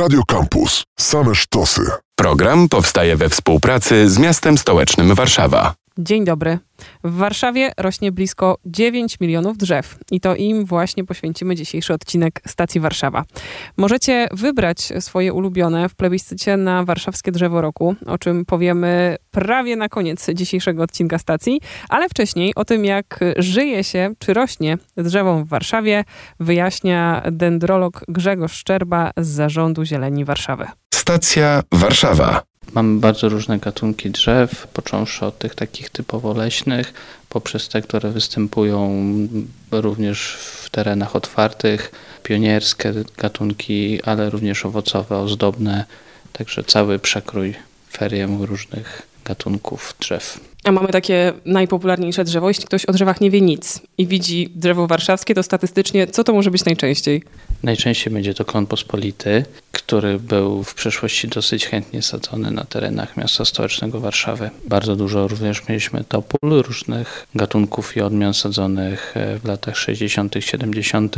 Radio Campus. Same sztosy. Program powstaje we współpracy z miastem stołecznym Warszawa. Dzień dobry. W Warszawie rośnie blisko 9 milionów drzew i to im właśnie poświęcimy dzisiejszy odcinek Stacji Warszawa. Możecie wybrać swoje ulubione w plebiscycie na warszawskie drzewo roku, o czym powiemy prawie na koniec dzisiejszego odcinka stacji, ale wcześniej o tym, jak żyje się, czy rośnie drzewom w Warszawie, wyjaśnia dendrolog Grzegorz Szczerba z Zarządu Zieleni Warszawy. Stacja Warszawa. Mamy bardzo różne gatunki drzew, począwszy od tych takich typowo leśnych, poprzez te, które występują również w terenach otwartych, pionierskie gatunki, ale również owocowe, ozdobne, także cały przekrój feriem różnych gatunków drzew. A mamy takie najpopularniejsze drzewo. Jeśli ktoś o drzewach nie wie nic i widzi drzewo warszawskie, to statystycznie co to może być najczęściej? Najczęściej będzie to klon pospolity, który był w przeszłości dosyć chętnie sadzony na terenach miasta stołecznego Warszawy. Bardzo dużo również mieliśmy topól różnych gatunków i odmian sadzonych e, w latach 60., 70.,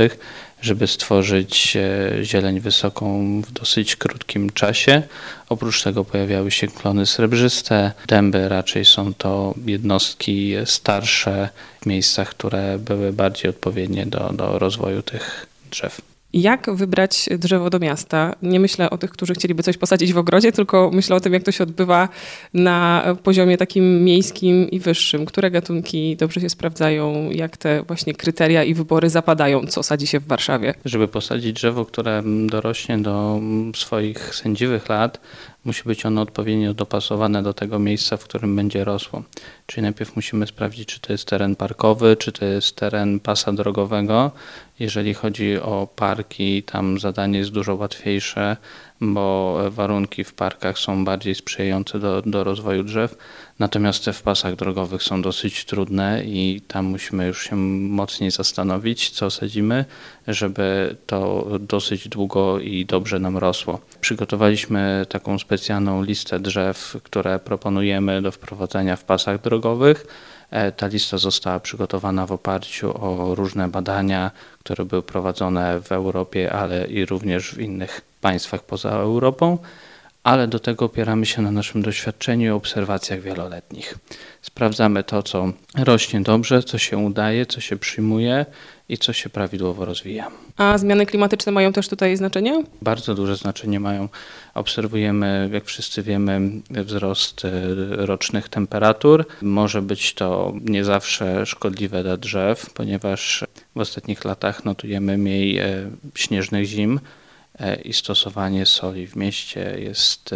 żeby stworzyć e, zieleń wysoką w dosyć krótkim czasie. Oprócz tego pojawiały się klony srebrzyste, dęby raczej są to jednostki starsze w miejscach, które były bardziej odpowiednie do, do rozwoju tych drzew. Jak wybrać drzewo do miasta? Nie myślę o tych, którzy chcieliby coś posadzić w ogrodzie, tylko myślę o tym, jak to się odbywa na poziomie takim miejskim i wyższym. Które gatunki dobrze się sprawdzają, jak te właśnie kryteria i wybory zapadają, co sadzi się w Warszawie? Żeby posadzić drzewo, które dorośnie do swoich sędziwych lat, musi być ono odpowiednio dopasowane do tego miejsca, w którym będzie rosło. Czyli najpierw musimy sprawdzić, czy to jest teren parkowy, czy to jest teren pasa drogowego. Jeżeli chodzi o parki, tam zadanie jest dużo łatwiejsze, bo warunki w parkach są bardziej sprzyjające do, do rozwoju drzew, natomiast te w pasach drogowych są dosyć trudne i tam musimy już się mocniej zastanowić, co sadzimy, żeby to dosyć długo i dobrze nam rosło. Przygotowaliśmy taką specjalną listę drzew, które proponujemy do wprowadzenia w pasach drogowych. E, ta lista została przygotowana w oparciu o różne badania, które były prowadzone w Europie, ale i również w innych państwach poza Europą, ale do tego opieramy się na naszym doświadczeniu i obserwacjach wieloletnich. Sprawdzamy to, co rośnie dobrze, co się udaje, co się przyjmuje i co się prawidłowo rozwija. A zmiany klimatyczne mają też tutaj znaczenie? Bardzo duże znaczenie mają. Obserwujemy, jak wszyscy wiemy, wzrost e, rocznych temperatur. Może być to nie zawsze szkodliwe dla drzew, ponieważ w ostatnich latach notujemy mniej e, śnieżnych zim i stosowanie soli w mieście jest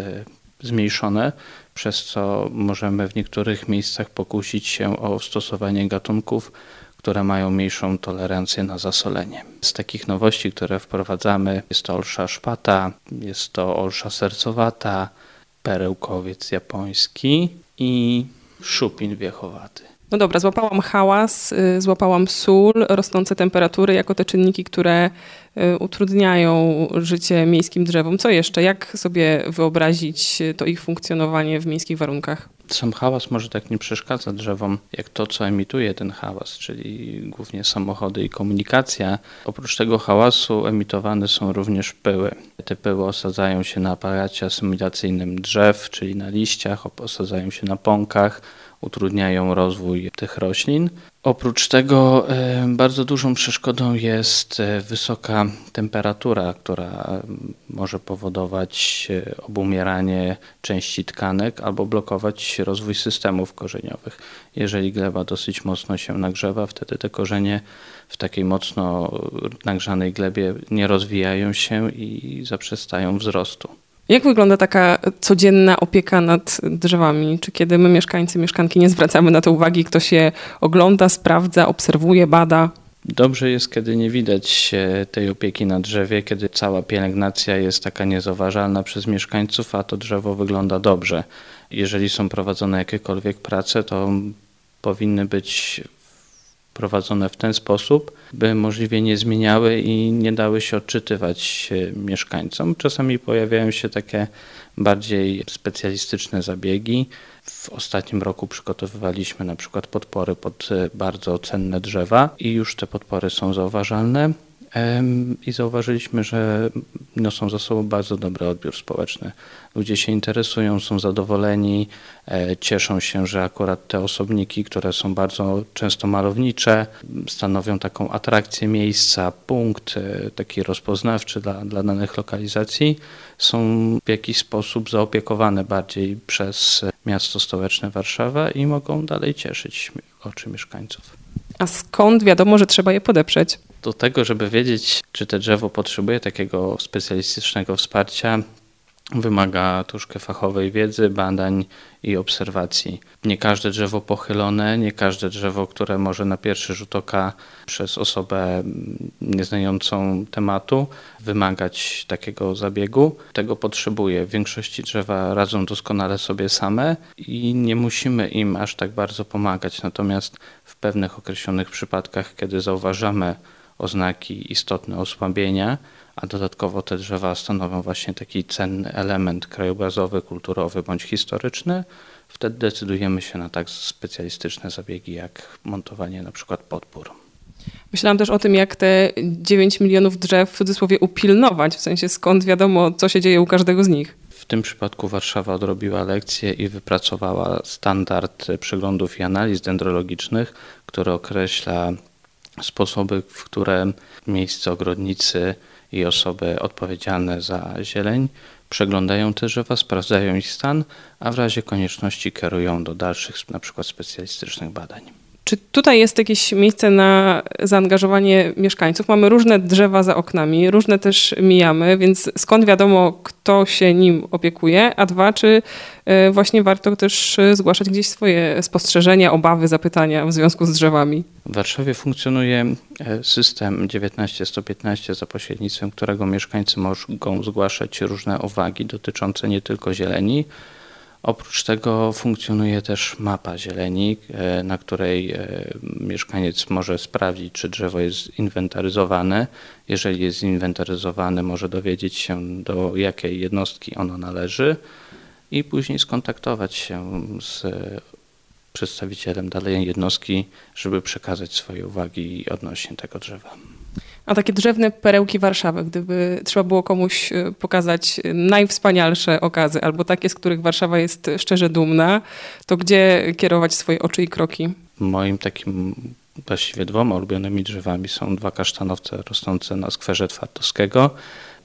zmniejszone, przez co możemy w niektórych miejscach pokusić się o stosowanie gatunków, które mają mniejszą tolerancję na zasolenie. Z takich nowości, które wprowadzamy, jest to olsza szpata, jest to olsza sercowata, perełkowiec japoński i szupin wiechowaty. No dobra, złapałam hałas, y, złapałam sól, rosnące temperatury jako te czynniki, które y, utrudniają życie miejskim drzewom. Co jeszcze? Jak sobie wyobrazić to ich funkcjonowanie w miejskich warunkach? Sam hałas może tak nie przeszkadza drzewom, jak to, co emituje ten hałas, czyli głównie samochody i komunikacja. Oprócz tego hałasu emitowane są również pyły. Te pyły osadzają się na aparacie asymilacyjnym drzew, czyli na liściach, osadzają się na pąkach, utrudniają rozwój tych roślin. Oprócz tego e, bardzo dużą przeszkodą jest e, wysoka temperatura, która e, może powodować obumieranie części tkanek albo blokować rozwój systemów korzeniowych. Jeżeli gleba dosyć mocno się nagrzewa, wtedy te korzenie w takiej mocno nagrzanej glebie nie rozwijają się i zaprzestają wzrostu. Jak wygląda taka codzienna opieka nad drzewami? Czy kiedy my, mieszkańcy, mieszkanki, nie zwracamy na to uwagi, kto się ogląda, sprawdza, obserwuje, bada? Dobrze jest, kiedy nie widać tej opieki na drzewie, kiedy cała pielęgnacja jest taka niezauważalna przez mieszkańców, a to drzewo wygląda dobrze. Jeżeli są prowadzone jakiekolwiek prace, to powinny być prowadzone w ten sposób, by możliwie nie zmieniały i nie dały się odczytywać mieszkańcom. Czasami pojawiają się takie bardziej specjalistyczne zabiegi. W ostatnim roku przygotowywaliśmy na przykład podpory pod bardzo cenne drzewa i już te podpory są zauważalne. I zauważyliśmy, że niosą za sobą bardzo dobry odbiór społeczny. Ludzie się interesują, są zadowoleni, e, cieszą się, że akurat te osobniki, które są bardzo często malownicze, stanowią taką atrakcję miejsca, punkt e, taki rozpoznawczy dla, dla danych lokalizacji, są w jakiś sposób zaopiekowane bardziej przez miasto stołeczne Warszawa i mogą dalej cieszyć oczy mieszkańców. A skąd wiadomo, że trzeba je podeprzeć? Do tego, żeby wiedzieć, czy to drzewo potrzebuje takiego specjalistycznego wsparcia, wymaga troszkę fachowej wiedzy, badań i obserwacji. Nie każde drzewo pochylone, nie każde drzewo, które może na pierwszy rzut oka przez osobę nieznającą tematu wymagać takiego zabiegu, tego potrzebuje. W większości drzewa radzą doskonale sobie same i nie musimy im aż tak bardzo pomagać. Natomiast w pewnych określonych przypadkach, kiedy zauważamy oznaki istotne osłabienia, a dodatkowo te drzewa stanowią właśnie taki cenny element krajobrazowy, kulturowy bądź historyczny, wtedy decydujemy się na tak specjalistyczne zabiegi jak montowanie na przykład podpór. Myślałam też o tym, jak te 9 milionów drzew w cudzysłowie upilnować, w sensie skąd wiadomo, co się dzieje u każdego z nich. W tym przypadku Warszawa odrobiła lekcję i wypracowała standard przeglądów i analiz dendrologicznych, który określa sposoby, w które miejsce ogrodnicy i osoby odpowiedzialne za zieleń przeglądają te drzewa, sprawdzają ich stan, a w razie konieczności kierują do dalszych, na przykład specjalistycznych badań. Czy tutaj jest jakieś miejsce na zaangażowanie mieszkańców? Mamy różne drzewa za oknami, różne też mijamy, więc skąd wiadomo, kto się nim opiekuje? A dwa, czy e, właśnie warto też e, zgłaszać gdzieś swoje spostrzeżenia, obawy, zapytania w związku z drzewami? W Warszawie funkcjonuje e, system 19115, za pośrednictwem którego mieszkańcy mogą zgłaszać różne uwagi dotyczące nie tylko zieleni, Oprócz tego funkcjonuje też mapa zieleni, e, na której e, mieszkaniec może sprawdzić, czy drzewo jest inwentaryzowane. Jeżeli jest zinwentaryzowane, może dowiedzieć się, do jakiej jednostki ono należy i później skontaktować się z przedstawicielem danej jednostki, żeby przekazać swoje uwagi odnośnie tego drzewa. A takie drzewne perełki Warszawy, gdyby trzeba było komuś e, pokazać najwspanialsze okazy, albo takie, z których Warszawa jest szczerze dumna, to gdzie kierować swoje oczy i kroki? Moim takim właściwie dwoma ulubionymi drzewami są dwa kasztanowce rosnące na skwerze Twardowskiego,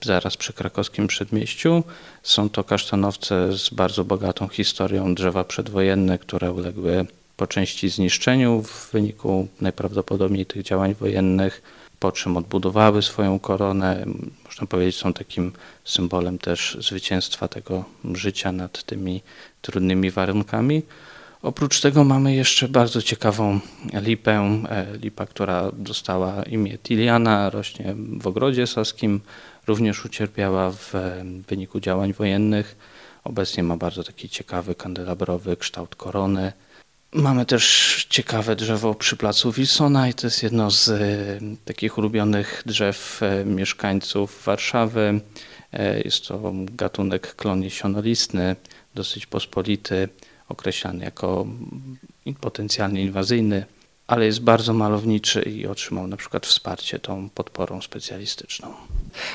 zaraz przy krakowskim przedmieściu. Są to kasztanowce z bardzo bogatą historią drzewa przedwojenne, które uległy po części zniszczeniu w wyniku najprawdopodobniej tych działań wojennych po czym odbudowały swoją koronę. Można powiedzieć, są takim symbolem też zwycięstwa tego życia nad tymi trudnymi warunkami. Oprócz tego mamy jeszcze bardzo ciekawą lipę, e, lipa, która dostała imię Tiliana, rośnie w ogrodzie saskim, również ucierpiała w wyniku działań wojennych. Obecnie ma bardzo taki ciekawy kandelabrowy kształt korony. Mamy też ciekawe drzewo przy placu Wilsona i to jest jedno z e, takich ulubionych drzew e, mieszkańców Warszawy. E, jest to gatunek klon jesionolistny, dosyć pospolity, określany jako potencjalnie inwazyjny, ale jest bardzo malowniczy i otrzymał na przykład wsparcie tą podporą specjalistyczną.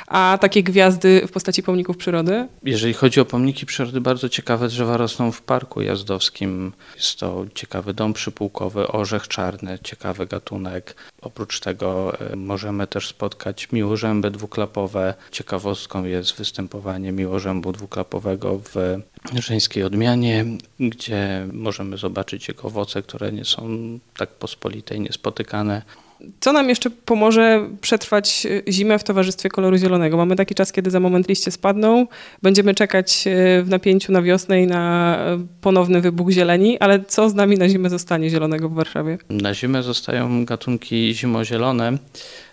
A takie gwiazdy w postaci pomników przyrody? Jeżeli chodzi o pomniki przyrody, bardzo ciekawe drzewa rosną w Parku Jazdowskim. Jest to ciekawy dom przypułkowy, orzech czarny, ciekawy gatunek. Oprócz tego e, możemy też spotkać miłożęby dwuklapowe. Ciekawostką jest występowanie miłożębu dwuklapowego w żeńskiej odmianie, gdzie możemy zobaczyć jego owoce, które nie są tak pospolite i niespotykane. Co nam jeszcze pomoże przetrwać e, zimę w towarzystwie koloru zielonego? Mamy taki czas, kiedy za moment liście spadną, będziemy czekać e, w napięciu na wiosnę i na e, ponowny wybuch zieleni, ale co z nami na zimę zostanie zielonego w Warszawie? Na zimę zostają gatunki zimozielone,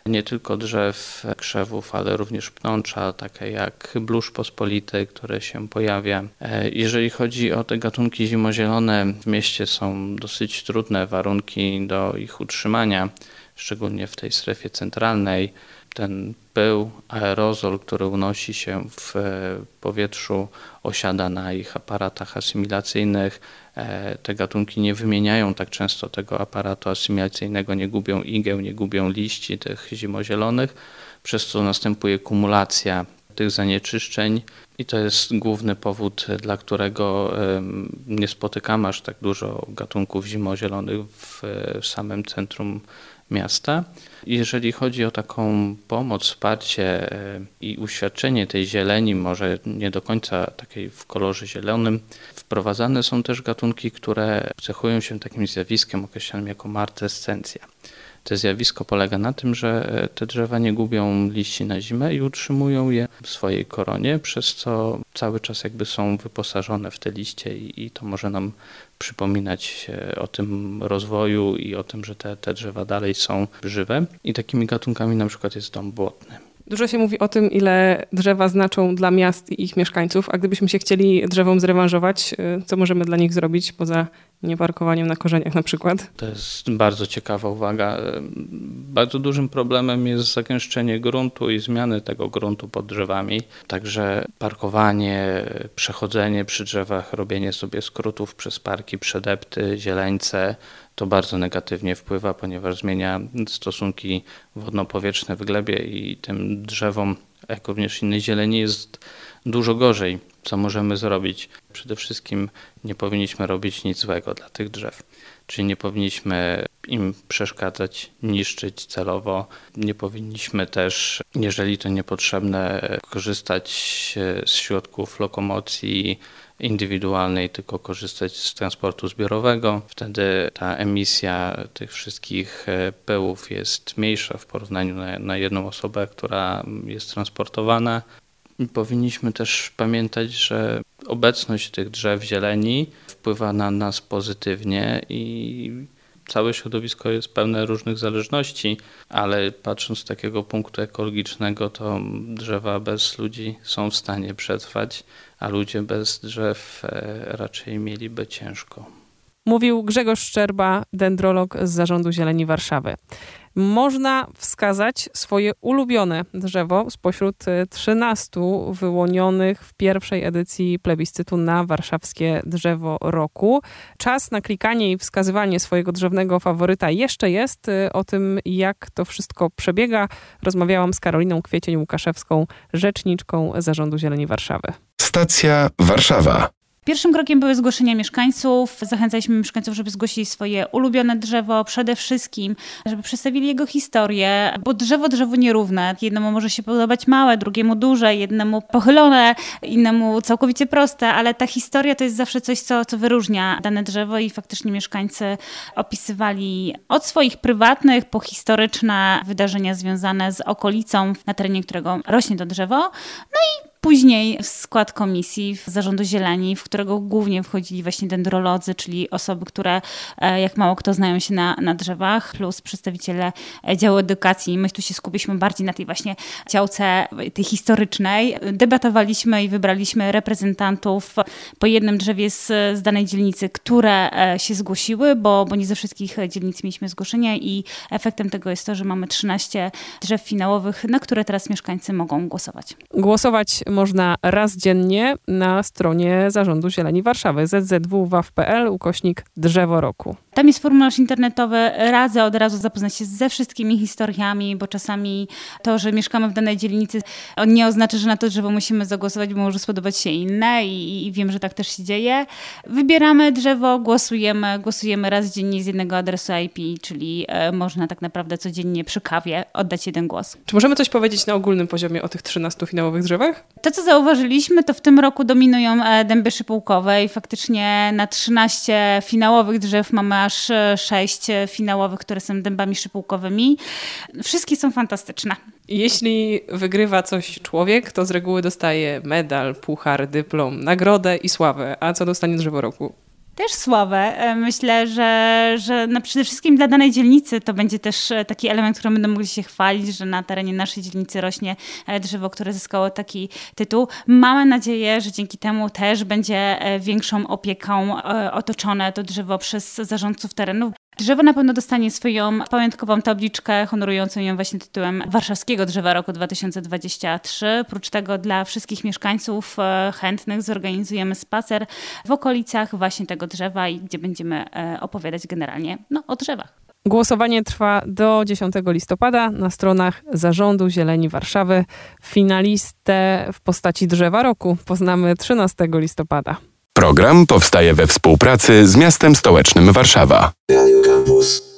nie tylko drzew, krzewów, ale również pnącza, takie jak blusz pospolity, które się pojawia. Jeżeli chodzi o te gatunki zimozielone, w mieście są dosyć trudne warunki do ich utrzymania szczególnie w tej strefie centralnej, ten pył, aerozol, który unosi się w powietrzu, osiada na ich aparatach asymilacyjnych. E, te gatunki nie wymieniają tak często tego aparatu asymilacyjnego, nie gubią igieł, nie gubią liści tych zimozielonych. przez co następuje kumulacja tych zanieczyszczeń i to jest główny powód, dla którego nie spotykamy aż tak dużo gatunków zimozielonych w samym centrum miasta. Jeżeli chodzi o taką pomoc, wsparcie e, i uświadczenie tej zieleni, może nie do końca takiej w kolorze zielonym, wprowadzane są też gatunki, które cechują się takim zjawiskiem określanym jako martescencja. To zjawisko polega na tym, że e, te drzewa nie gubią liści na zimę i utrzymują je w swojej koronie, przez co cały czas jakby są wyposażone w te liście i, i to może nam przypominać o tym rozwoju i o tym, że te, te drzewa dalej są żywe. I takimi gatunkami na przykład jest dom błotny. Dużo się mówi o tym, ile drzewa znaczą dla miast i ich mieszkańców, a gdybyśmy się chcieli drzewom zrewanżować, y, co możemy dla nich zrobić poza nieparkowaniem na korzeniach na przykład? To jest bardzo ciekawa uwaga. Bardzo dużym problemem jest zagęszczenie gruntu i zmiany tego gruntu pod drzewami. Także parkowanie, przechodzenie przy drzewach, robienie sobie skrótów przez parki, przedepty, zieleńce, to bardzo negatywnie wpływa, ponieważ zmienia stosunki wodno-powietrzne w glebie i tym drzewom, jak również innej zieleni jest dużo gorzej. Co możemy zrobić? Przede wszystkim nie powinniśmy robić nic złego dla tych drzew. Czyli nie powinniśmy im przeszkadzać, niszczyć celowo. Nie powinniśmy też, jeżeli to niepotrzebne, korzystać z środków lokomocji indywidualnej, tylko korzystać z transportu zbiorowego. Wtedy ta emisja tych wszystkich e, pyłów jest mniejsza w porównaniu na, na jedną osobę, która jest transportowana. Powinniśmy też pamiętać, że obecność tych drzew zieleni wpływa na nas pozytywnie i całe środowisko jest pełne różnych zależności, ale patrząc z takiego punktu ekologicznego, to drzewa bez ludzi są w stanie przetrwać, a ludzie bez drzew e, raczej mieliby ciężko. Mówił Grzegorz Szczerba, dendrolog z Zarządu Zieleni Warszawy można wskazać swoje ulubione drzewo spośród 13 e, wyłonionych w pierwszej edycji plebiscytu na warszawskie drzewo roku. Czas na klikanie i wskazywanie swojego drzewnego faworyta jeszcze jest. E, o tym, jak to wszystko przebiega, rozmawiałam z Karoliną Kwiecień-Łukaszewską, rzeczniczką Zarządu Zieleni Warszawy. Stacja Warszawa. Pierwszym krokiem były zgłoszenia mieszkańców. Zachęcaliśmy mieszkańców, żeby zgłosili swoje ulubione drzewo, przede wszystkim, żeby przedstawili jego historię, bo drzewo drzewo nierówne. Jednemu może się podobać małe, drugiemu duże, jednemu pochylone, innemu całkowicie proste, ale ta historia to jest zawsze coś, co, co wyróżnia dane drzewo i faktycznie mieszkańcy opisywali od swoich prywatnych po historyczne wydarzenia związane z okolicą, na terenie którego rośnie to drzewo. No i Później w skład komisji w zarządu Zieleni, w którego głównie wchodzili właśnie dendrolodzy, czyli osoby, które e, jak mało kto znają się na, na drzewach, plus przedstawiciele e, działu edukacji. My tu się skupiliśmy bardziej na tej właśnie działce tej historycznej. Debatowaliśmy i wybraliśmy reprezentantów po jednym drzewie z, z danej dzielnicy, które e, się zgłosiły, bo, bo nie ze wszystkich dzielnic mieliśmy zgłoszenia i efektem tego jest to, że mamy 13 drzew finałowych, na które teraz mieszkańcy mogą głosować. Głosować można raz dziennie na stronie Zarządu Zieleni Warszawy zzwwaw.pl ukośnik drzewo roku. Tam jest formularz internetowy, radzę od razu zapoznać się ze wszystkimi historiami, bo czasami to, że mieszkamy w danej dzielnicy nie oznacza, że na to drzewo musimy zagłosować, bo może spodobać się inne i, i wiem, że tak też się dzieje. Wybieramy drzewo, głosujemy, głosujemy raz dziennie z jednego adresu IP, czyli e, można tak naprawdę codziennie przy kawie oddać jeden głos. Czy możemy coś powiedzieć na ogólnym poziomie o tych 13 finałowych drzewach? To, co zauważyliśmy, to w tym roku dominują e, dęby szypułkowe i faktycznie na 13 finałowych drzew mamy aż 6 e, finałowych, które są dębami szypułkowymi. Wszystkie są fantastyczne. Jeśli wygrywa coś człowiek, to z reguły dostaje medal, puchar, dyplom, nagrodę i sławę. A co dostanie drzewo roku? Też sławę. E, myślę, że, że no przede wszystkim dla danej dzielnicy to będzie też e, taki element, którym będą mogli się chwalić, że na terenie naszej dzielnicy rośnie e, drzewo, które zyskało taki tytuł. Mamy nadzieję, że dzięki temu też będzie większą opieką otoczone to drzewo przez zarządców terenów. Drzewo na pewno dostanie swoją pamiątkową tabliczkę honorującą ją właśnie tytułem Warszawskiego Drzewa Roku 2023. Prócz tego dla wszystkich mieszkańców e, chętnych zorganizujemy spacer w okolicach właśnie tego drzewa i gdzie będziemy e, opowiadać generalnie no, o drzewach. Głosowanie trwa do 10 listopada na stronach Zarządu Zieleni Warszawy. Finalistę w postaci drzewa roku poznamy 13 listopada. Program powstaje we współpracy z miastem stołecznym Warszawa. Radio.